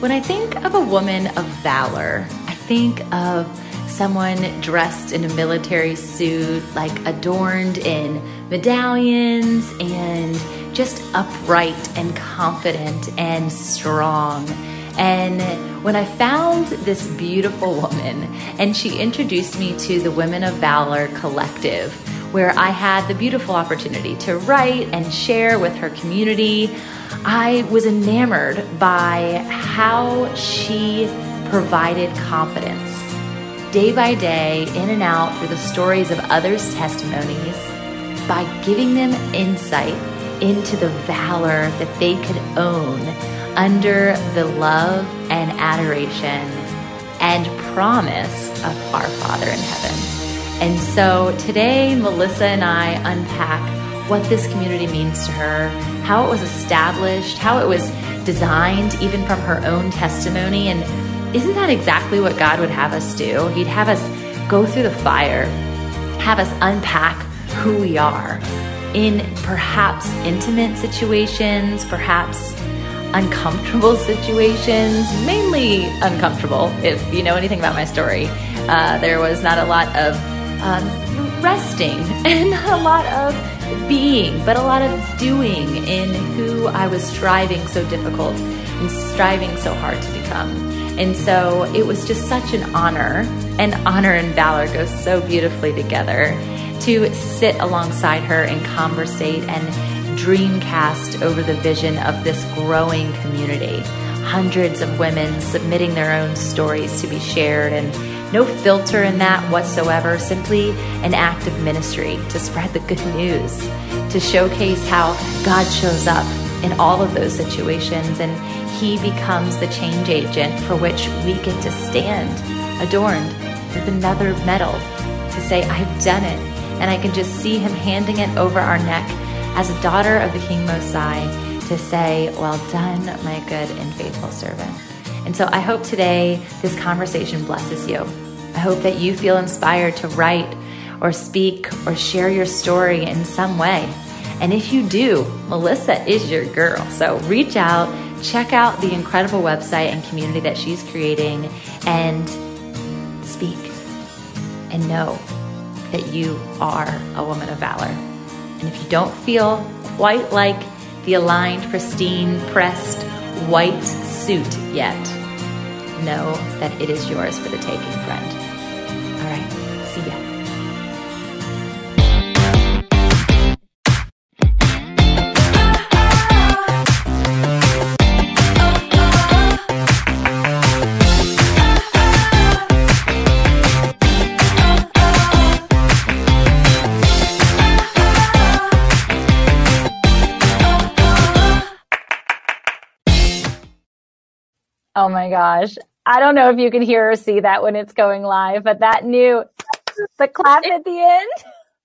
When I think of a woman of valor, I think of someone dressed in a military suit, like adorned in medallions and just upright and confident and strong. And when I found this beautiful woman and she introduced me to the Women of Valor Collective, where I had the beautiful opportunity to write and share with her community, I was enamored by how she provided confidence day by day, in and out through the stories of others' testimonies, by giving them insight into the valor that they could own under the love and adoration and promise of our Father in heaven. And so today, Melissa and I unpack what this community means to her, how it was established, how it was designed, even from her own testimony. And isn't that exactly what God would have us do? He'd have us go through the fire, have us unpack who we are in perhaps intimate situations, perhaps uncomfortable situations, mainly uncomfortable. If you know anything about my story, uh, there was not a lot of um, resting and a lot of being, but a lot of doing in who I was striving so difficult and striving so hard to become. And so it was just such an honor, and honor and valor go so beautifully together to sit alongside her and conversate and dreamcast over the vision of this growing community. Hundreds of women submitting their own stories to be shared and no filter in that whatsoever, simply an act of ministry to spread the good news, to showcase how God shows up in all of those situations and He becomes the change agent for which we get to stand adorned with another medal to say, I've done it. And I can just see Him handing it over our neck as a daughter of the King Most High to say, Well done, my good and faithful servant. And so I hope today this conversation blesses you. I hope that you feel inspired to write or speak or share your story in some way. And if you do, Melissa is your girl. So reach out, check out the incredible website and community that she's creating, and speak and know that you are a woman of valor. And if you don't feel quite like the aligned, pristine, pressed white suit yet, know that it is yours for the taking, friend. All right, Oh my gosh. I don't know if you can hear or see that when it's going live, but that new the clap at the end.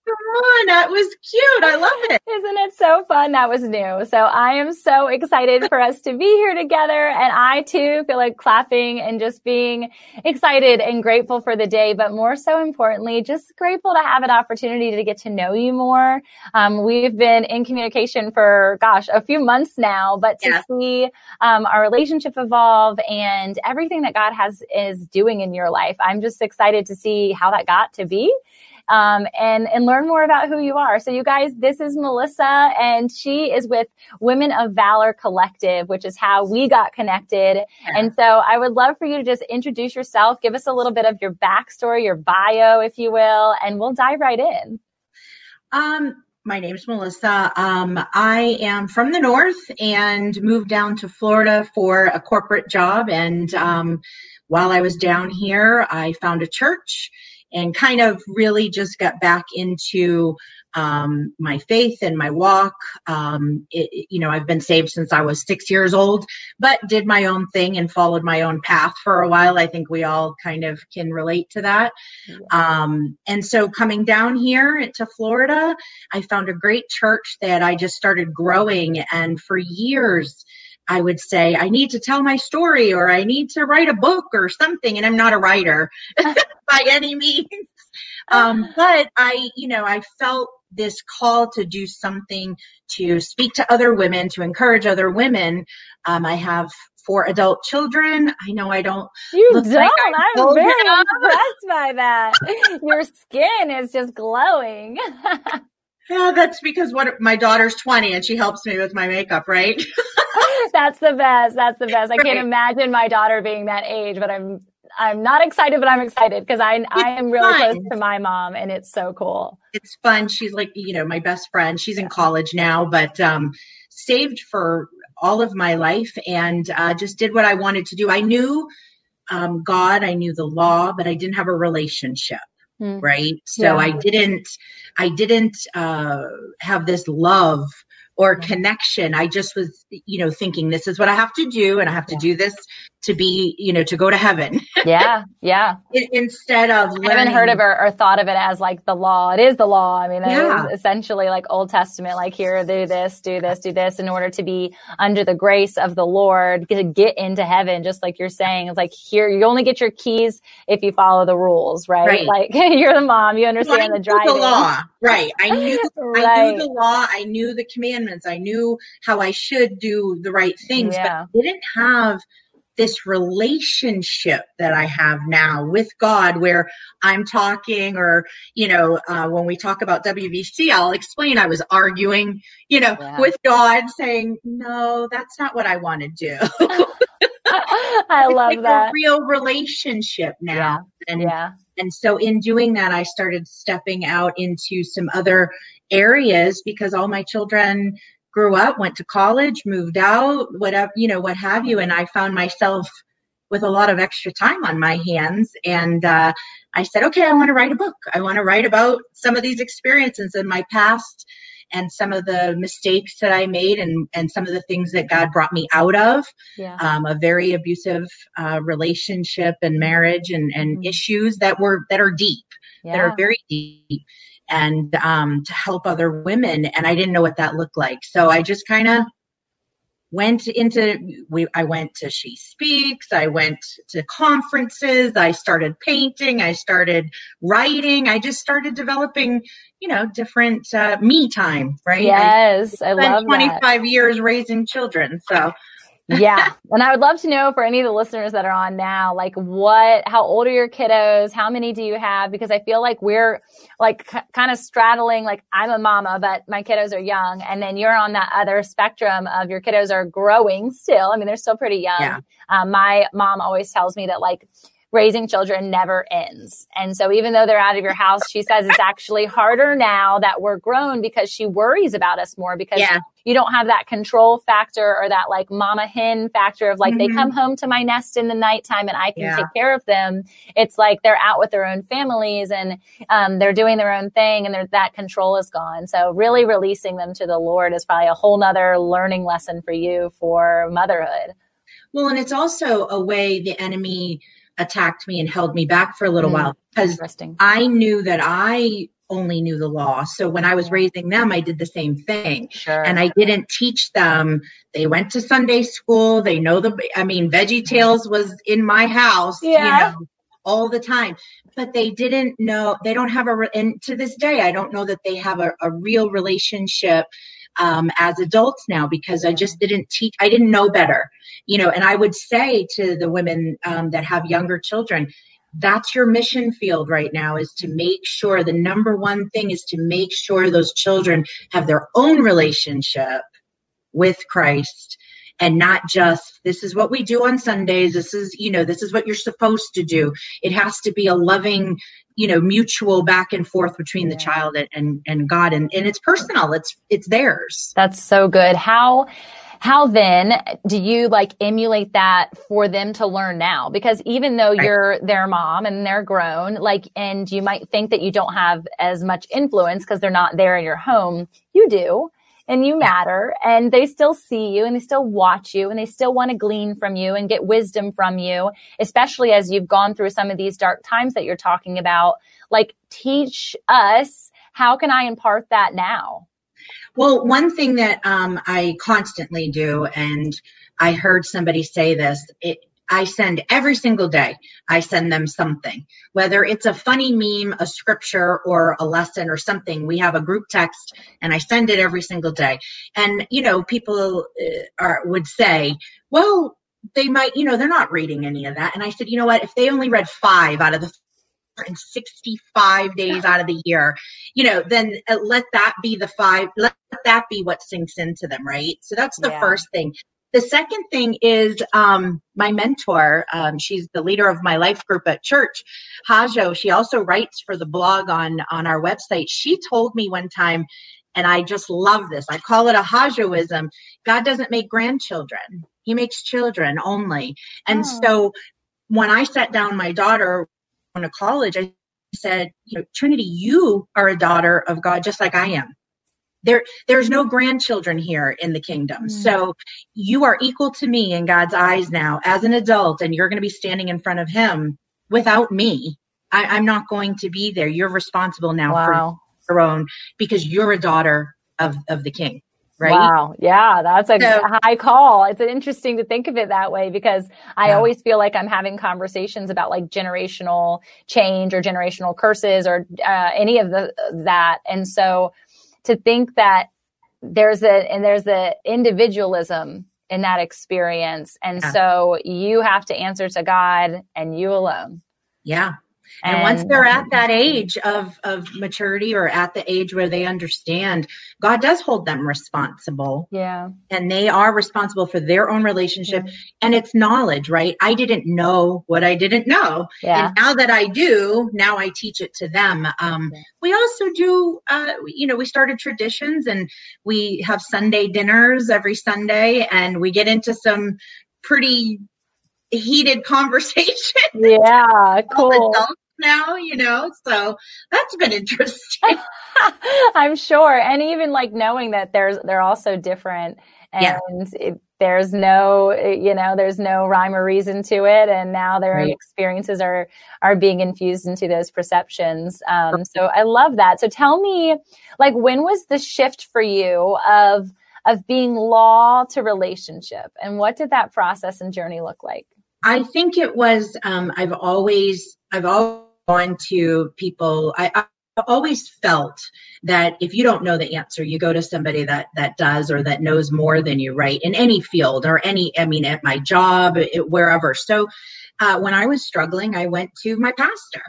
Come on, that was cute. I love it. Isn't it so fun? That was new. So I am so excited for us to be here together. And I too feel like clapping and just being excited and grateful for the day, but more so importantly, just grateful to have an opportunity to get to know you more. Um, we've been in communication for, gosh, a few months now, but to yeah. see um, our relationship evolve and everything that God has is doing in your life, I'm just excited to see how that got to be um, and and learn more about who you are. So you guys, this is Melissa, and she is with Women of Valor Collective, which is how we got connected. And so I would love for you to just introduce yourself, give us a little bit of your backstory, your bio, if you will, and we'll dive right in. Um, my name's Melissa. Um, I am from the north and moved down to Florida for a corporate job. And um, while I was down here, I found a church and kind of really just got back into um, my faith and my walk. Um, it, you know, I've been saved since I was six years old, but did my own thing and followed my own path for a while. I think we all kind of can relate to that. Um, and so coming down here to Florida, I found a great church that I just started growing. And for years, I would say, I need to tell my story or I need to write a book or something. And I'm not a writer by any means. Um, but I, you know, I felt this call to do something to speak to other women, to encourage other women. Um, I have four adult children. I know I don't. You don't. Like I'm very impressed by that. Your skin is just glowing. Yeah, that's because what my daughter's 20 and she helps me with my makeup, right? that's the best. That's the best. I can't imagine my daughter being that age, but I'm I'm not excited, but I'm excited because I I am really fun. close to my mom, and it's so cool. It's fun. She's like you know my best friend. She's in college now, but um, saved for all of my life, and uh, just did what I wanted to do. I knew um, God, I knew the law, but I didn't have a relationship. Mm. Right. So yeah. I didn't, I didn't uh, have this love or connection. I just was, you know, thinking this is what I have to do and I have to do this to be, you know, to go to heaven. yeah, yeah. Instead of learning. I haven't heard of it or thought of it as like the law. It is the law. I mean, yeah. essentially like Old Testament, like here, do this, do this, do this in order to be under the grace of the Lord to get into heaven. Just like you're saying, it's like here, you only get your keys if you follow the rules, right? right. Like you're the mom, you understand the driving. The law, right? I knew, right. I knew the law. I knew the commandments. I knew how I should do the right things, yeah. but I didn't have this relationship that I have now with God, where I'm talking, or, you know, uh, when we talk about WVC, I'll explain I was arguing, you know, yeah. with God saying, no, that's not what I want to do. I love like that. A real relationship now. Yeah. And, yeah. and so in doing that, I started stepping out into some other areas because all my children grew up, went to college, moved out, whatever, you know, what have you. And I found myself with a lot of extra time on my hands. And uh, I said, okay, I want to write a book. I want to write about some of these experiences in my past and some of the mistakes that I made and, and some of the things that God brought me out of. Yeah. Um, a very abusive uh, relationship and marriage and, and mm-hmm. issues that were that are deep, yeah. that are very deep and um, to help other women. And I didn't know what that looked like. So I just kind of went into we I went to She Speaks, I went to conferences, I started painting, I started writing, I just started developing, you know, different uh, me time, right? Yes, I, I love 25 that. years raising children. So yeah. And I would love to know for any of the listeners that are on now, like what, how old are your kiddos? How many do you have? Because I feel like we're like c- kind of straddling, like I'm a mama, but my kiddos are young. And then you're on that other spectrum of your kiddos are growing still. I mean, they're still pretty young. Yeah. Um, my mom always tells me that like, raising children never ends. And so even though they're out of your house, she says it's actually harder now that we're grown because she worries about us more because yeah. you don't have that control factor or that like mama hen factor of like mm-hmm. they come home to my nest in the nighttime and I can yeah. take care of them. It's like they're out with their own families and um, they're doing their own thing and that control is gone. So really releasing them to the Lord is probably a whole nother learning lesson for you for motherhood. Well, and it's also a way the enemy attacked me and held me back for a little mm, while because I knew that I only knew the law. So when I was raising them, I did the same thing. Sure. And I didn't teach them. They went to Sunday school. They know the, I mean, Veggie Tales was in my house, yeah. you know, all the time. But they didn't know, they don't have a, and to this day, I don't know that they have a, a real relationship um, as adults now because I just didn't teach, I didn't know better. You know, and I would say to the women um, that have younger children, that's your mission field right now is to make sure the number one thing is to make sure those children have their own relationship with Christ and not just this is what we do on Sundays this is you know this is what you're supposed to do. It has to be a loving you know mutual back and forth between the child and and God and and it's personal it's it's theirs that's so good how how then do you like emulate that for them to learn now? Because even though right. you're their mom and they're grown, like, and you might think that you don't have as much influence because they're not there in your home, you do and you matter and they still see you and they still watch you and they still want to glean from you and get wisdom from you, especially as you've gone through some of these dark times that you're talking about. Like teach us, how can I impart that now? Well, one thing that um, I constantly do, and I heard somebody say this, it, I send every single day. I send them something, whether it's a funny meme, a scripture, or a lesson or something. We have a group text, and I send it every single day. And you know, people uh, are would say, "Well, they might, you know, they're not reading any of that." And I said, "You know what? If they only read five out of the 65 days out of the year, you know, then uh, let that be the five, let that be what sinks into them, right? So that's the yeah. first thing. The second thing is um, my mentor. Um, she's the leader of my life group at church, Hajo. She also writes for the blog on on our website. She told me one time, and I just love this. I call it a Hajoism. God doesn't make grandchildren; He makes children only. And oh. so, when I sat down my daughter going to college, I said, you know, Trinity, you are a daughter of God just like I am there there's no grandchildren here in the kingdom mm. so you are equal to me in god's eyes now as an adult and you're going to be standing in front of him without me I, am not going to be there you're responsible now wow. for your own because you're a daughter of of the king Right? Wow. Yeah, that's a so, high call. It's interesting to think of it that way because I yeah. always feel like I'm having conversations about like generational change or generational curses or uh, any of the that. And so to think that there's a and there's the individualism in that experience. And yeah. so you have to answer to god and you alone. Yeah and, and once they're at that age of, of maturity or at the age where they understand, God does hold them responsible. Yeah. And they are responsible for their own relationship. Yeah. And it's knowledge, right? I didn't know what I didn't know. Yeah. And now that I do, now I teach it to them. Um, yeah. We also do, uh, you know, we started traditions and we have Sunday dinners every Sunday and we get into some pretty heated conversation. Yeah, cool now, you know, so that's been interesting. I'm sure. And even like knowing that there's, they're all so different and yeah. it, there's no, you know, there's no rhyme or reason to it. And now their right. experiences are, are being infused into those perceptions. Um, so I love that. So tell me, like, when was the shift for you of, of being law to relationship and what did that process and journey look like? I think it was, um, I've always, I've always gone to people. I, I always felt that if you don't know the answer you go to somebody that that does or that knows more than you right? In any field or any i mean at my job it, wherever. So uh, when i was struggling i went to my pastor.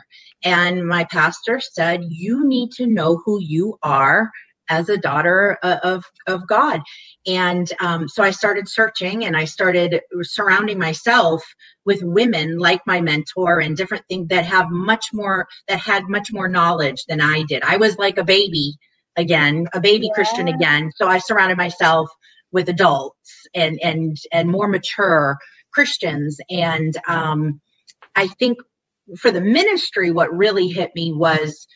And my pastor said you need to know who you are as a daughter uh, of of god and um, so i started searching and i started surrounding myself with women like my mentor and different things that have much more that had much more knowledge than I did. I was like a baby again, a baby yeah. Christian again. So I surrounded myself with adults and and and more mature Christians. And um, I think for the ministry, what really hit me was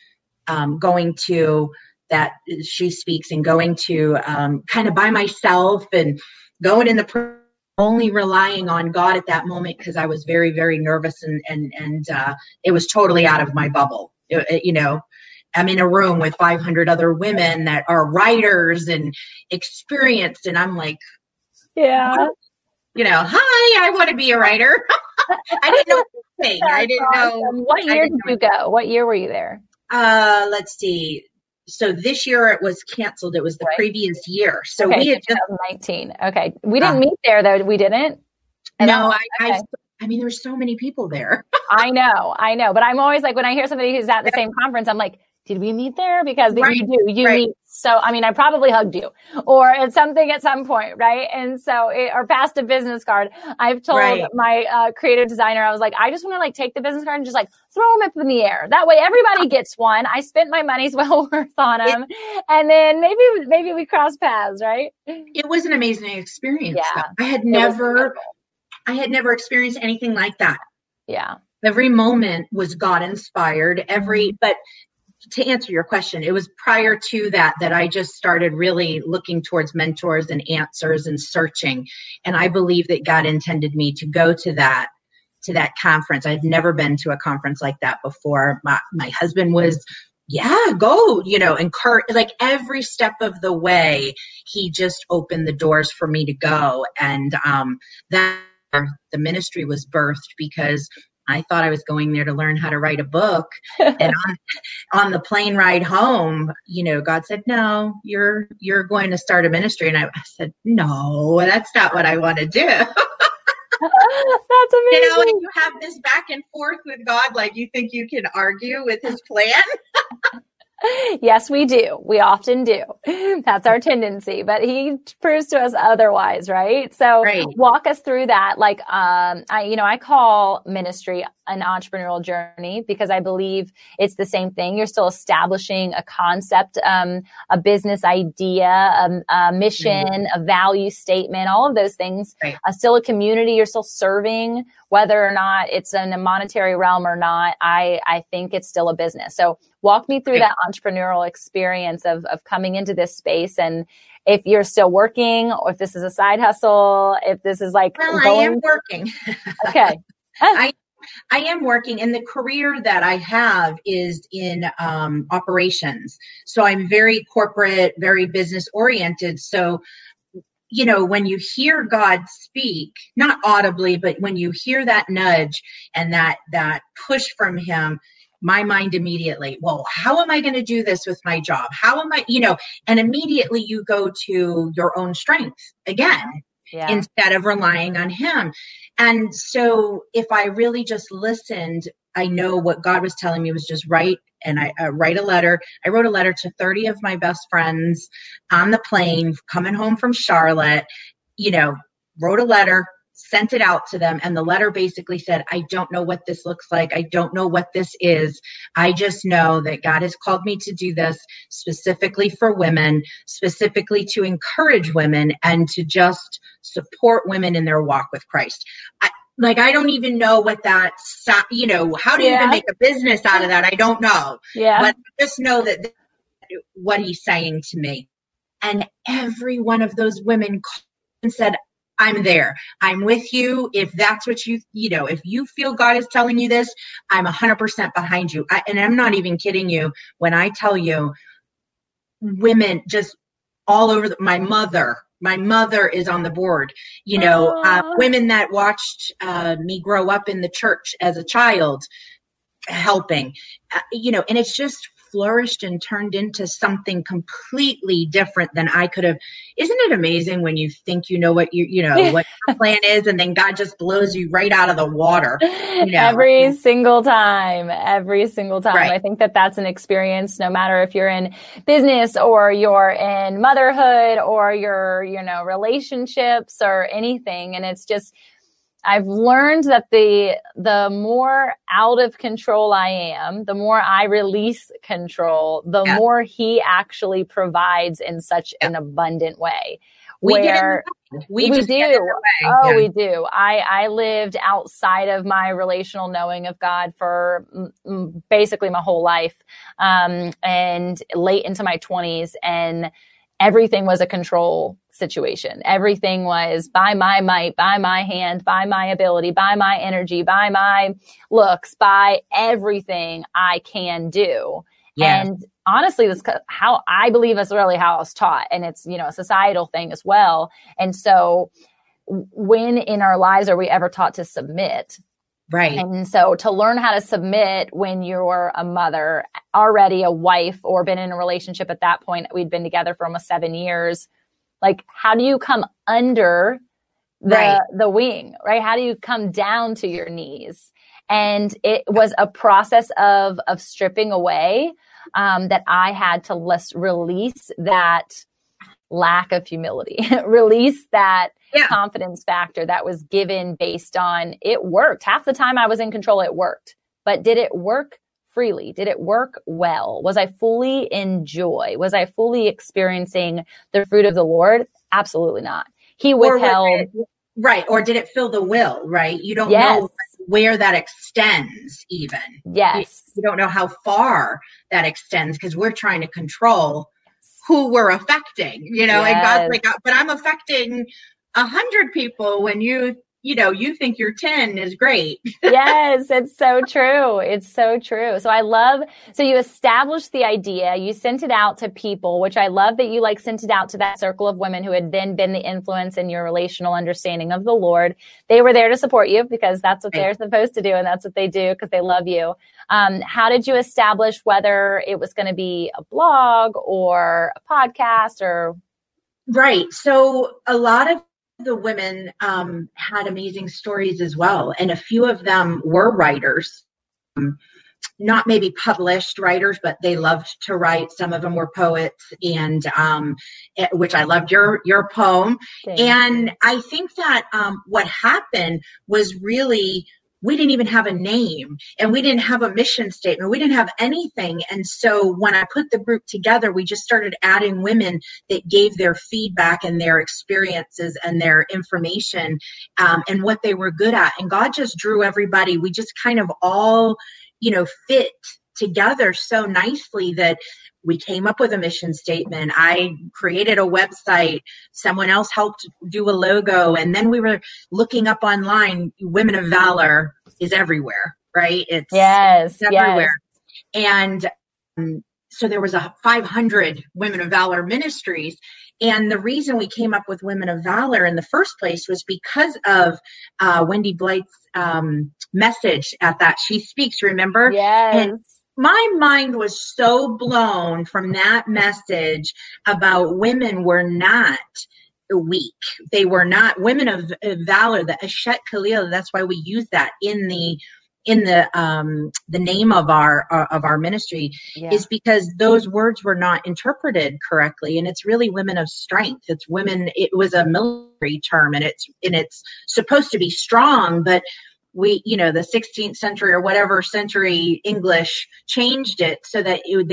um, going to that she speaks and going to um, kind of by myself and going in the only relying on God at that moment because I was very, very nervous and and and uh, it was totally out of my bubble. It, it, you know, I'm in a room with 500 other women that are writers and experienced, and I'm like, yeah, you know, hi, I want to be a writer. I didn't know anything. I didn't know. What year did you go? What year were you there? Uh, let's see so this year it was canceled. It was the right. previous year. So okay, we had just 19. Okay. We didn't uh, meet there though. We didn't. no, I, okay. I, I mean, there's so many people there. I know, I know, but I'm always like, when I hear somebody who's at the same conference, I'm like, did we meet there? Because right. you do, you right. meet. So, I mean, I probably hugged you or it's something at some point, right? And so, it, or passed a business card. I've told right. my uh, creative designer, I was like, I just want to like take the business card and just like throw them up in the air. That way, everybody gets one. I spent my money's well worth on them, it, and then maybe maybe we cross paths, right? It was an amazing experience. Yeah, though. I had never, I had never experienced anything like that. Yeah every moment was god inspired every mm-hmm. but to answer your question, it was prior to that that I just started really looking towards mentors and answers and searching. And I believe that God intended me to go to that to that conference. I've never been to a conference like that before. My my husband was yeah, go, you know, encourage like every step of the way, he just opened the doors for me to go. And um that the ministry was birthed because I thought I was going there to learn how to write a book. and on, on the plane ride home, you know, God said, "No, you're you're going to start a ministry." And I, I said, "No, that's not what I want to do." that's amazing. You know, and you have this back and forth with God, like you think you can argue with His plan. yes, we do. We often do. That's our tendency, but he proves to us otherwise, right? So right. walk us through that. Like, um, I, you know, I call ministry an entrepreneurial journey because I believe it's the same thing. You're still establishing a concept, um, a business idea, a, a mission, mm-hmm. a value statement, all of those things. Right. Uh, still a community. You're still serving, whether or not it's in a monetary realm or not. I, I think it's still a business. So walk me through that entrepreneurial experience of, of coming into this space and if you're still working or if this is a side hustle, if this is like well, going... I am working. okay. I I am working, and the career that I have is in um, operations. So I'm very corporate, very business oriented. So, you know, when you hear God speak, not audibly, but when you hear that nudge and that that push from Him, my mind immediately, well, how am I going to do this with my job? How am I, you know, and immediately you go to your own strength again. Yeah. instead of relying on him. And so if I really just listened, I know what God was telling me was just write and I uh, write a letter. I wrote a letter to 30 of my best friends on the plane coming home from Charlotte, you know, wrote a letter, sent it out to them and the letter basically said i don't know what this looks like. I don't know what this is. I just know that god has called me to do this specifically for women specifically to encourage women and to just support women in their walk with christ. I, like i don't even know what that you know how do you yeah. even make a business out of that. I don't know. Yeah. But just know that what he's saying to me. And every one of those women and said I'm there. I'm with you. If that's what you, you know, if you feel God is telling you this, I'm 100% behind you. I, and I'm not even kidding you when I tell you, women just all over the, my mother, my mother is on the board. You know, uh, women that watched uh, me grow up in the church as a child, helping. Uh, you know, and it's just flourished and turned into something completely different than I could have. Isn't it amazing when you think you know what you you know what your plan is, and then God just blows you right out of the water? You know? Every single time, every single time. Right. I think that that's an experience. No matter if you're in business or you're in motherhood or your you know relationships or anything, and it's just I've learned that the the more out of control I am, the more I release control, the yeah. more he actually provides in such yeah. an abundant way. We where we, we do. Oh, yeah. we do. I I lived outside of my relational knowing of God for m- basically my whole life, um, and late into my twenties, and everything was a control situation. Everything was by my might, by my hand, by my ability, by my energy, by my looks, by everything I can do. Yeah. And honestly, that's how I believe that's really how I was taught. And it's, you know, a societal thing as well. And so when in our lives are we ever taught to submit? Right. And so to learn how to submit when you're a mother, already a wife, or been in a relationship at that point, we'd been together for almost seven years. Like, how do you come under the, right. the wing, right? How do you come down to your knees? And it was a process of, of stripping away, um, that I had to less release that lack of humility, release that yeah. confidence factor that was given based on it worked. Half the time I was in control, it worked. But did it work freely? Did it work well? Was I fully in joy? Was I fully experiencing the fruit of the Lord? Absolutely not. He withheld. It, right. Or did it fill the will, right? You don't yes. know where that extends even. Yes. You, you don't know how far that extends because we're trying to control who we're affecting, you know, yes. and God's like, uh, but I'm affecting a hundred people when you you know, you think you're 10 is great. yes, it's so true. It's so true. So I love, so you established the idea, you sent it out to people, which I love that you like sent it out to that circle of women who had then been the influence in your relational understanding of the Lord. They were there to support you because that's what they're supposed to do and that's what they do because they love you. Um, how did you establish whether it was going to be a blog or a podcast or Right. So a lot of the women um, had amazing stories as well, and a few of them were writers. Um, not maybe published writers, but they loved to write. Some of them were poets, and um, it, which I loved your your poem. Thanks. And I think that um, what happened was really we didn't even have a name and we didn't have a mission statement. We didn't have anything. And so when I put the group together, we just started adding women that gave their feedback and their experiences and their information um, and what they were good at. And God just drew everybody. We just kind of all, you know, fit together so nicely that we came up with a mission statement. I created a website. Someone else helped do a logo. And then we were looking up online. Women of Valor is everywhere, right? It's, yes, it's everywhere. Yes. And um, so there was a 500 Women of Valor ministries. And the reason we came up with Women of Valor in the first place was because of uh, Wendy Blight's um, message at that She Speaks, remember? Yes. And my mind was so blown from that message about women were not weak. They were not women of, valor, the Eshet Chayil. That's why we use that in the in the um, the name of our uh, of our ministry yeah. is because those words were not interpreted correctly, and it's really women of strength. It's women. It was a military term, and it's and it's supposed to be strong, but we, you know, the 16th century or whatever century English changed it so that it would,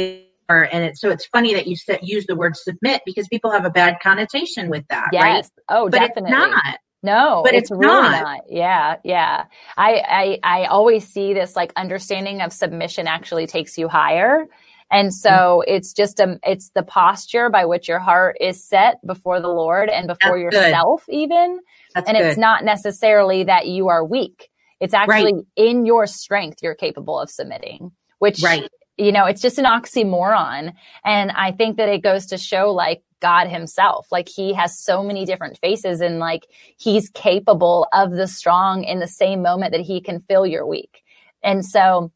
and it, so it's funny that you said, use the word submit because people have a bad connotation with that, yes. right? Oh, but definitely. It's not. No, but it's, it's really not. not. Yeah, yeah. I, I I always see this like understanding of submission actually takes you higher. And so mm-hmm. it's just a it's the posture by which your heart is set before the Lord and before That's yourself good. even. That's and good. it's not necessarily that you are weak. It's actually right. in your strength you're capable of submitting, which, right. you know, it's just an oxymoron. And I think that it goes to show like God himself, like he has so many different faces and like he's capable of the strong in the same moment that he can fill your weak. And so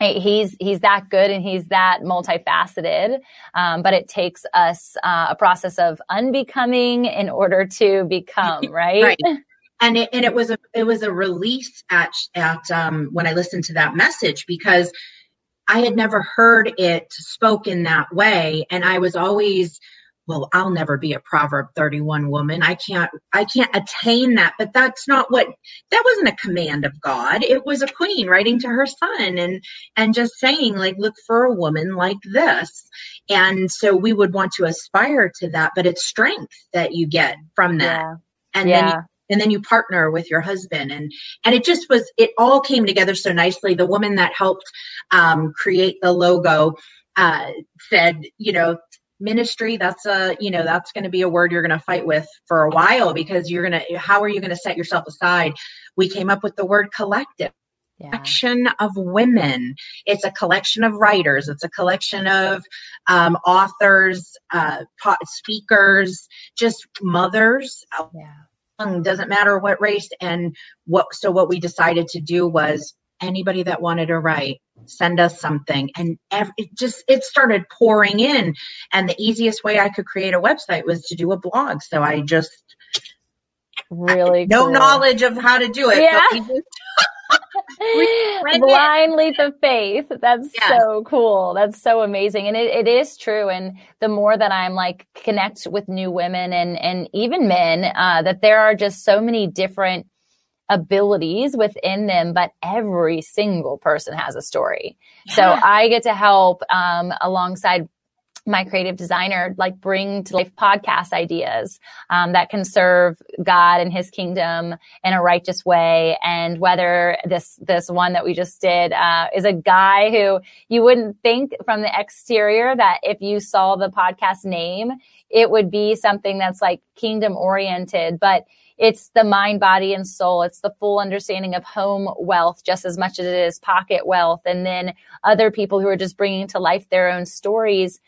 he's he's that good and he's that multifaceted um, but it takes us uh, a process of unbecoming in order to become right, right and it, and it was a it was a release at at um, when I listened to that message because I had never heard it spoken that way, and I was always well i'll never be a proverb 31 woman. I can't i can't attain that. But that's not what that wasn't a command of god. It was a queen writing to her son and and just saying like look for a woman like this. And so we would want to aspire to that but it's strength that you get from that. Yeah. and yeah. then and then you partner with your husband and and it just was it all came together so nicely the woman that helped um, create the logo uh, said you know ministry that's a you know that's going to be a word you're going to fight with for a while because you're going to how are you going to set yourself aside we came up with the word collective yeah. collection of women. It's a collection of writers. It's a collection of um, authors, uh, speakers, just mothers. Yeah doesn't matter what race and what so what we decided to do was anybody that wanted to write send us something and it just it started pouring in and the easiest way i could create a website was to do a blog so i just really no cool. knowledge of how to do it yeah. blind leap of faith. That's yes. so cool. That's so amazing. And it, it is true. And the more that I'm like connect with new women and, and even men, uh, that there are just so many different abilities within them, but every single person has a story. Yeah. So I get to help, um, alongside my creative designer like bring to life podcast ideas um, that can serve God and His kingdom in a righteous way. And whether this this one that we just did uh, is a guy who you wouldn't think from the exterior that if you saw the podcast name, it would be something that's like kingdom oriented, but it's the mind, body, and soul. It's the full understanding of home wealth just as much as it is pocket wealth. And then other people who are just bringing to life their own stories.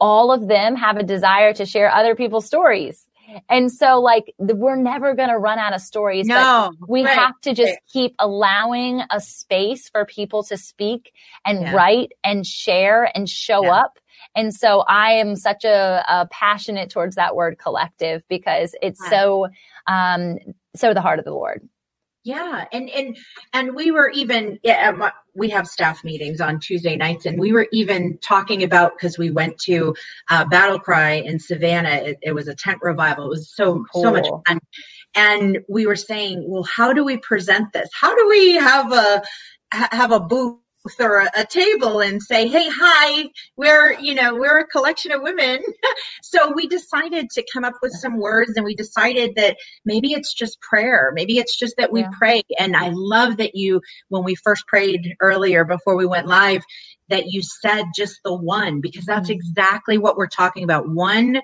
All of them have a desire to share other people's stories. And so like we're never going to run out of stories. No, we right, have to just keep allowing a space for people to speak and yeah. write and share and show yeah. up. And so I am such a, a, passionate towards that word collective because it's so, um, so the heart of the Lord. Yeah, and and and we were even yeah, we have staff meetings on Tuesday nights, and we were even talking about because we went to uh, Battle Cry in Savannah. It, it, was a tent revival. It was so cool. so much fun, and we were saying, well, how do we present this? How do we have a have a booth or a, a, table and say, Hey, hi, we're, you know, we're a collection of women. so we decided to come up with some words and we decided that maybe it's just prayer. Maybe it's just that we yeah. pray. And I love that you, when we first prayed earlier before we went live, that you said just the one, because that's mm-hmm. exactly what we're talking about. One,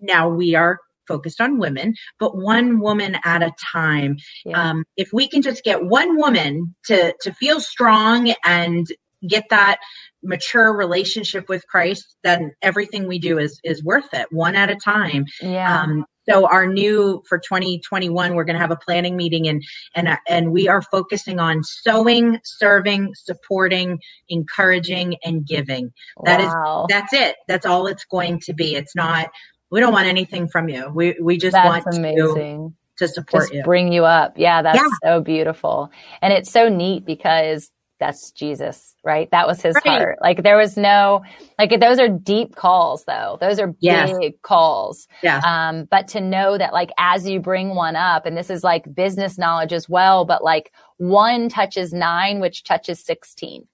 now we are focused on women, but one woman at a time. Yeah. Um, if we can just get one woman to to feel strong and get that mature relationship with Christ, then everything we do is is worth it. One at a time. Yeah. Um, so our new for 2021, we're going to have a planning meeting and and and we are focusing on sowing, serving, supporting, encouraging, and giving. That wow. is that's it. That's all it's going to be. It's not we don't want anything from you. We we just that's want amazing. To, to support just you. Bring you up. Yeah, that's yeah. so beautiful. And it's so neat because that's Jesus, right? That was his right. heart. Like there was no, like those are deep calls though. Those are yes. big calls. Yeah. Um, but to know that like as you bring one up, and this is like business knowledge as well, but like one touches nine, which touches 16.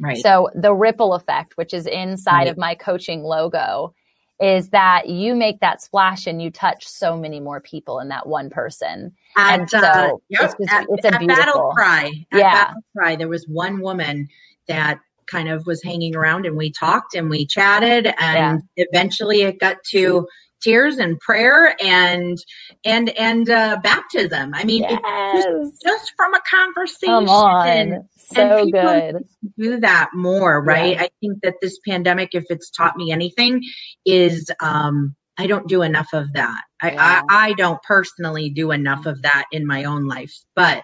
Right. So the ripple effect, which is inside right. of my coaching logo, is that you make that splash and you touch so many more people in that one person. At, and so uh, yep, it's, just, at, it's a beautiful. Battle Cry. Yeah. Battle Cry, there was one woman that kind of was hanging around and we talked and we chatted and yeah. eventually it got to tears and prayer and and and uh, baptism. I mean, yes. just, just, from a conversation. Come on, so good. Do that more, right? Yeah. I think that this pandemic, if it's taught me anything, is um, I don't do enough of that. I, yeah. I, I don't personally do enough of that in my own life, but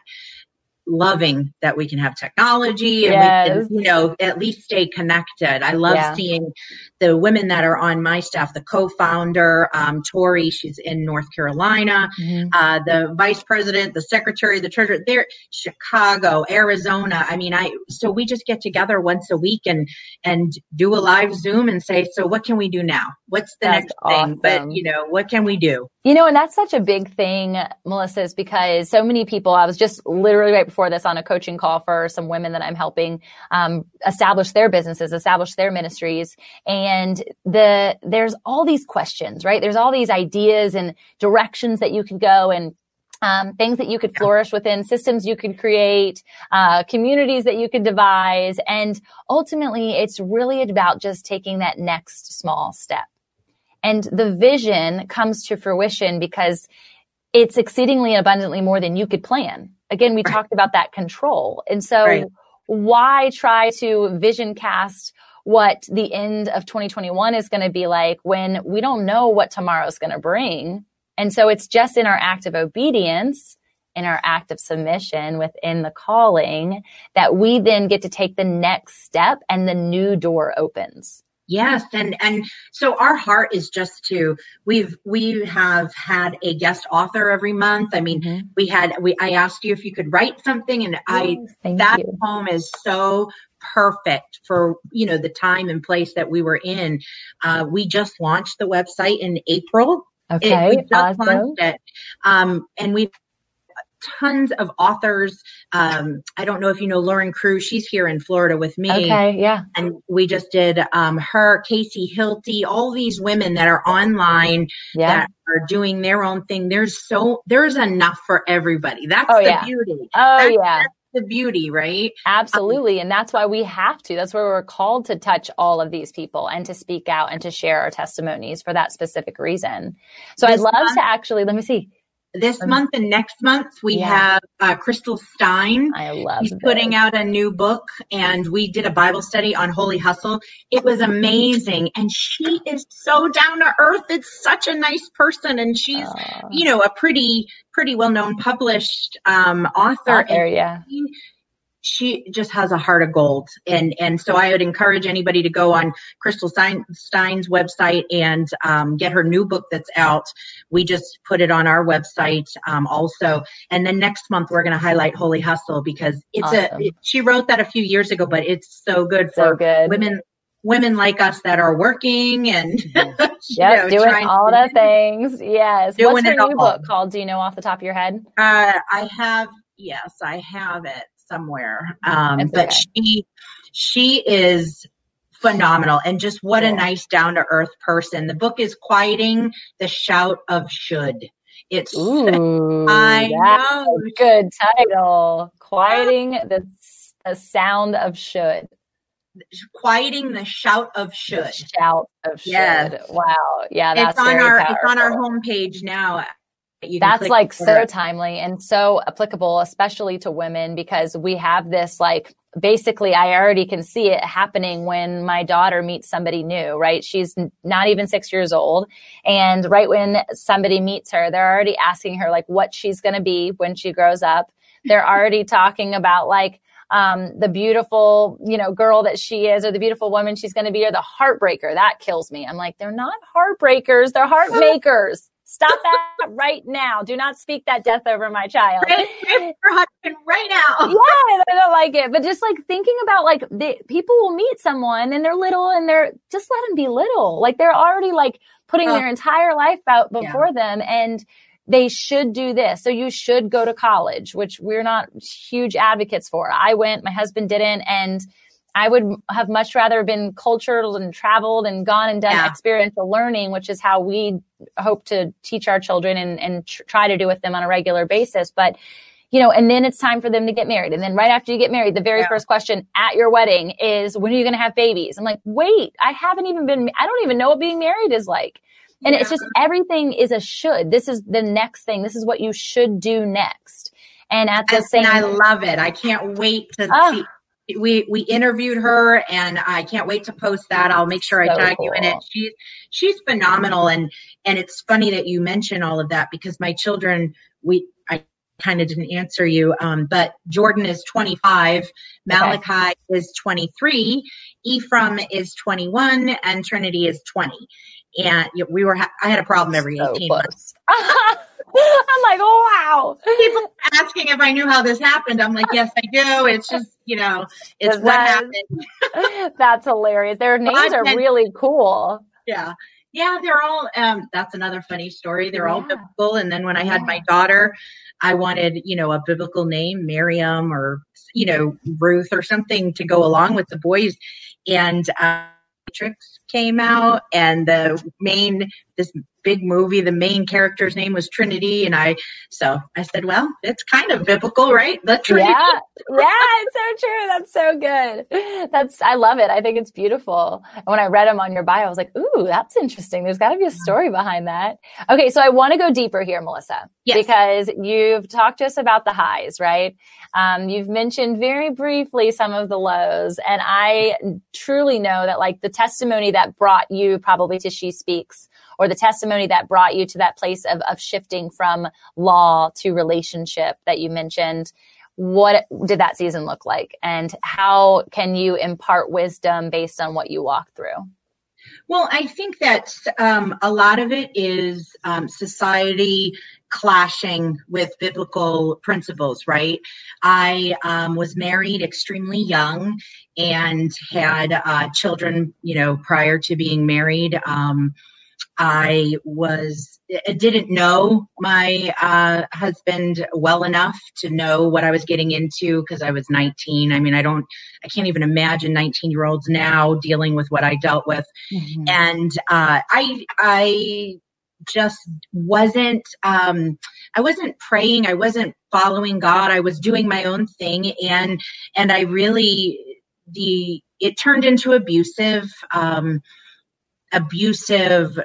loving that we can have technology and yes. we can, you know, at least stay connected. I love yeah. seeing the women that are on my staff, the co-founder, um, Tori, she's in North Carolina, mm-hmm. uh, the vice president, the secretary, the treasurer, they're Chicago, Arizona. I mean, I, so we just get together once a week and, and do a live Zoom and say, so what can we do now? What's the That's next awesome. thing? But, you know, what can we do? You know, and that's such a big thing, Melissa, is because so many people, I was just literally right before this on a coaching call for some women that I'm helping um, establish their businesses, establish their ministries. And the there's all these questions, right? There's all these ideas and directions that you could go and um, things that you could flourish within, systems you could create, uh, communities that you could devise. And ultimately, it's really about just taking that next small step. And the vision comes to fruition because it's exceedingly abundantly more than you could plan. Again, we right. talked about that control. And so right. why try to vision cast what the end of 2021 is going to be like when we don't know what tomorrow is going to bring? And so it's just in our act of obedience, in our act of submission within the calling that we then get to take the next step and the new door opens. Yes, and and so our heart is just to we've we have had a guest author every month. I mean, mm-hmm. we had we I asked you if you could write something, and I that you. poem is so perfect for you know the time and place that we were in. Uh, we just launched the website in April. Okay, it, we just awesome. launched it, um, and we tons of authors. Um, I don't know if you know Lauren Crew. She's here in Florida with me. Okay, yeah. And we just did um, her, Casey Hilty, all these women that are online yeah. that are doing their own thing. There's so there's enough for everybody. That's oh, the yeah. beauty. Oh that's, yeah. That's the beauty, right? Absolutely. Um, and that's why we have to. That's why we're called to touch all of these people and to speak out and to share our testimonies for that specific reason. So I'd love month, to actually, let me see this month and next month we yeah. have uh, Crystal Stine. I love. She's putting out a new book, and we did a Bible study on Holy Hustle. It was amazing, and she is so down to earth. It's such a nice person, and she's you know a pretty pretty well known published um, author. author yeah. She, just has a heart of gold. And, and so I would encourage anybody to go on Crystal Stine's website and um, get her new book that's out. We just put it on our website um, also. And then next month we're going to highlight Holy Hustle because it's awesome. a, it, she wrote that a few years ago, but it's so good for so good. women women like us that are working and yeah, doing all the things. Yes. What's her new book called? Do you know off the top of your head? Uh, I have. Yes, I have it somewhere. Um, but she she is phenomenal and just what a nice down to earth person. The book is quieting the shout of should. It's Ooh, I know good title. Quieting the the sound of should. Quieting the shout of should. The shout of should. Yes. Wow. Yeah, that's it's on our powerful. it's on our homepage now that's like so timely and so applicable, especially to women, because we have this like basically I already can see it happening when my daughter meets somebody new, right? She's not even six years old. And right when somebody meets her, they're already asking her like what she's going to be when she grows up. They're already talking about like, um, the beautiful, you know, girl that she is or the beautiful woman she's going to be or the heartbreaker. That kills me. I'm like, they're not heartbreakers. They're heart makers. Stop that right now. Do not speak that death over my child. For husband right now. yeah, I don't like it. But just like thinking about like the, people will meet someone and they're little and they're just let them be little. Like they're already like putting their entire life out before yeah. them and they should do this. So you should go to college, which we're not huge advocates for. I went, my husband didn't, and I would have much rather been cultured and traveled and gone and done yeah. experiential learning, which is how we hope to teach our children and, and tr- try to do with them on a regular basis. But, you know, and then it's time for them to get married. And then right after you get married, the very yeah. first question at your wedding is, when are you going to have babies? I'm like, wait, I haven't even been, I don't even know what being married is like. And yeah. it's just everything is a should. This is the next thing. This is what you should do next. And at the and, same, and I love it. I can't wait to oh. see we we interviewed her and I can't wait to post that. I'll make sure so I tag cool. you in it. She's she's phenomenal and and it's funny that you mention all of that because my children we I kind of didn't answer you um, but Jordan is 25, Malachi okay. is 23, Ephraim is 21 and Trinity is 20. And we were I had a problem every 18 months. I'm like, oh wow. People asking if I knew how this happened. I'm like, yes, I do. It's just, you know, it's what happened. that's hilarious. Their names are really cool. Yeah. Yeah, they're all um that's another funny story. They're yeah. all biblical. And then when I had my daughter, I wanted, you know, a biblical name, Miriam or you know, Ruth or something to go along with the boys. And uh Matrix came out and the main this big movie the main character's name was Trinity. And I so I said well it's kind of biblical right? The Trinity. Yeah. Yeah it's so true. That's so good. That's I love it. I think it's beautiful. And when I read them on your bio I was like ooh that's interesting. There's got to be a story behind that. Okay so I want to go deeper here Melissa yes. because you've talked to us about the highs right? Um, you've mentioned very briefly some of the lows. And I truly know that like the testimony that brought you probably to She Speaks or the testimony that brought you to that place of, of shifting from law to relationship that you mentioned what did that season look like? And how can you impart wisdom based on what you walked through? Well i think that um, a lot of it is um, society clashing with biblical principles right? I um, was married extremely young and had uh, children you know prior to being married um, I was didn't know my uh, husband well enough to know what I was getting into because I was 19. I mean, I don't, I can't even imagine 19 year olds now dealing with what I dealt with, mm-hmm. and uh, I I just wasn't um, I wasn't praying. I wasn't following God. I was doing my own thing, and and I really the it turned into abusive. Um, abusive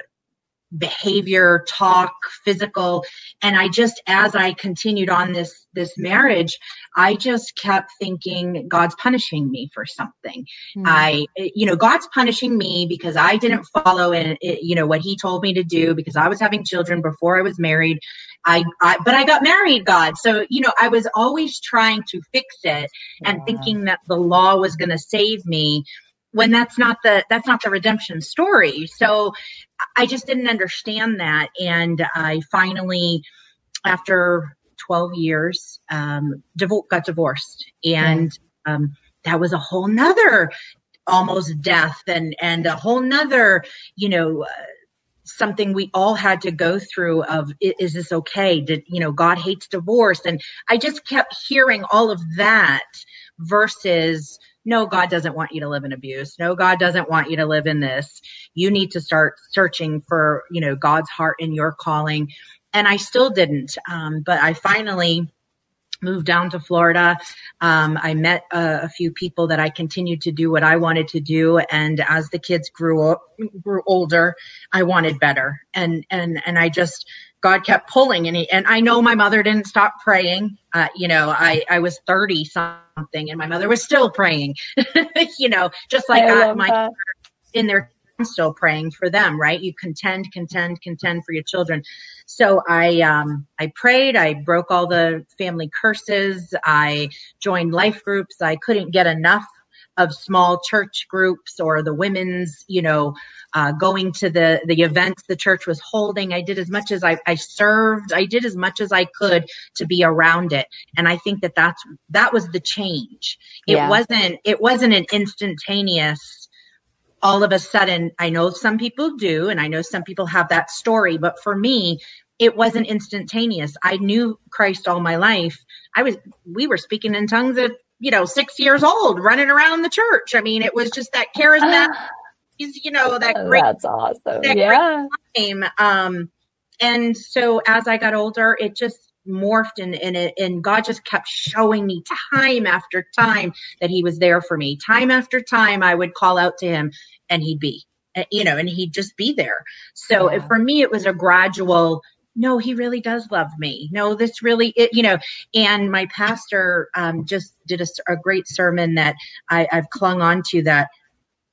behavior, talk, physical. And I just, as I continued on this, this marriage, I just kept thinking God's punishing me for something. Mm. I, you know, God's punishing me because I didn't follow in, you know, what he told me to do because I was having children before I was married. I, I, but I got married, God. So, you know, I was always trying to fix it and yeah. thinking that the law was going to save me when that's not the that's not the redemption story. So i just didn't understand that. And i finally after 12 years um got divorced. And um that was a whole nother almost death and and a whole nother you know uh, something we all had to go through of is this okay? Did you know god hates divorce. And i just kept hearing all of that versus no, God doesn't want you to live in abuse. No, God doesn't want you to live in this. You need to start searching for, you know, God's heart in your calling. And I still didn't. Um, but I finally moved down to Florida. Um, I met a, a, few people that I continued to do what I wanted to do. And as the kids grew up, grew older, I wanted better. And and and I just God kept pulling, and he, and I know my mother didn't stop praying. Uh, you know, I I was thirty something, and my mother was still praying. you know, just like I, my that. in their still praying for them, right? You contend, contend, contend for your children. So I um I prayed, I broke all the family curses, I joined life groups. I couldn't get enough of small church groups or the women's, you know, uh, going to the the events the church was holding. I did as much as I, I served. I did as much as I could to be around it, and I think that that's that was the change. It yeah. wasn't it wasn't an instantaneous. All of a sudden, I know some people do, and I know some people have that story, but for me, it wasn't instantaneous. I knew Christ all my life. I was, we were speaking in tongues at you know, six years old running around the church. I mean, it was just that charismatic, you know, that oh, great. That's awesome. That yeah. Time. Um, and so as I got older, it just morphed and, and it, and God just kept showing me time after time that he was there for me. Time after time, I would call out to him and he'd be, eh, you know, and he'd just be there. So yeah. for me, it was a gradual no, he really does love me. No, this really, it, you know, and my pastor um, just did a, a, great sermon that I, I've clung on to that.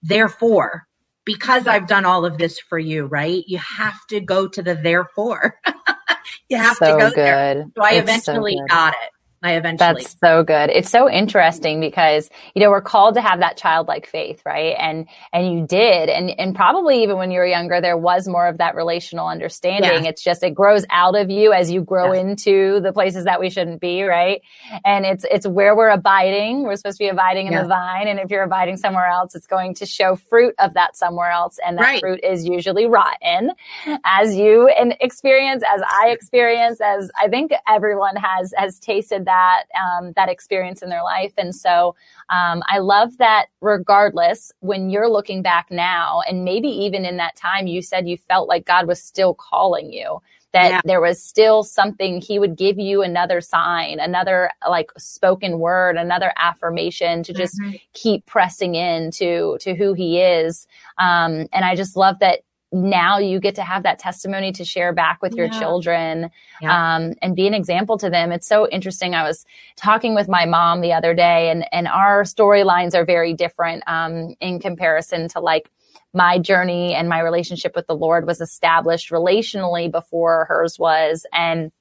Therefore, because I've done all of this for you, right? You have to go to the therefore. you have so to go good. there. So I it's eventually so got it. I eventually. That's so good. It's so interesting because, you know, we're called to have that childlike faith, right? And, and you did. And, and probably even when you were younger, there was more of that relational understanding. Yeah. It's just, it grows out of you as you grow yeah. into the places that we shouldn't be, right? And it's, it's where we're abiding. We're supposed to be abiding in yeah. the vine. And if you're abiding somewhere else, it's going to show fruit of that somewhere else. And that right. fruit is usually rotten as you and experience, as I experience, as I think everyone has, has tasted that um, that experience in their life. And so um, I love that regardless, when you're looking back now, and maybe even in that time, you said you felt like God was still calling you. That yeah. there was still something he would give you another sign, another like spoken word, another affirmation to just mm-hmm. keep pressing in to to who he is. Um, and I just love that now you get to have that testimony to share back with your children yeah. um, and be an example to them. It's so interesting. I was talking with my mom the other day, and and our storylines are very different um, in comparison to like my journey and my relationship with the Lord was established relationally before hers was, and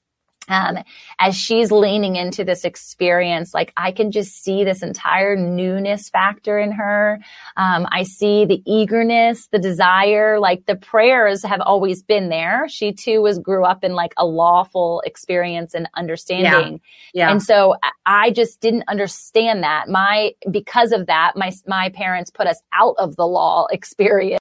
um, as she's leaning into this experience, like I can just see this entire newness factor in her. Um, I see the eagerness, the desire, like the prayers have always been there. She too was grew up in like a lawful experience and understanding. Yeah. yeah. And so I just didn't understand that. My, because of that, my, my parents put us out of the law experience.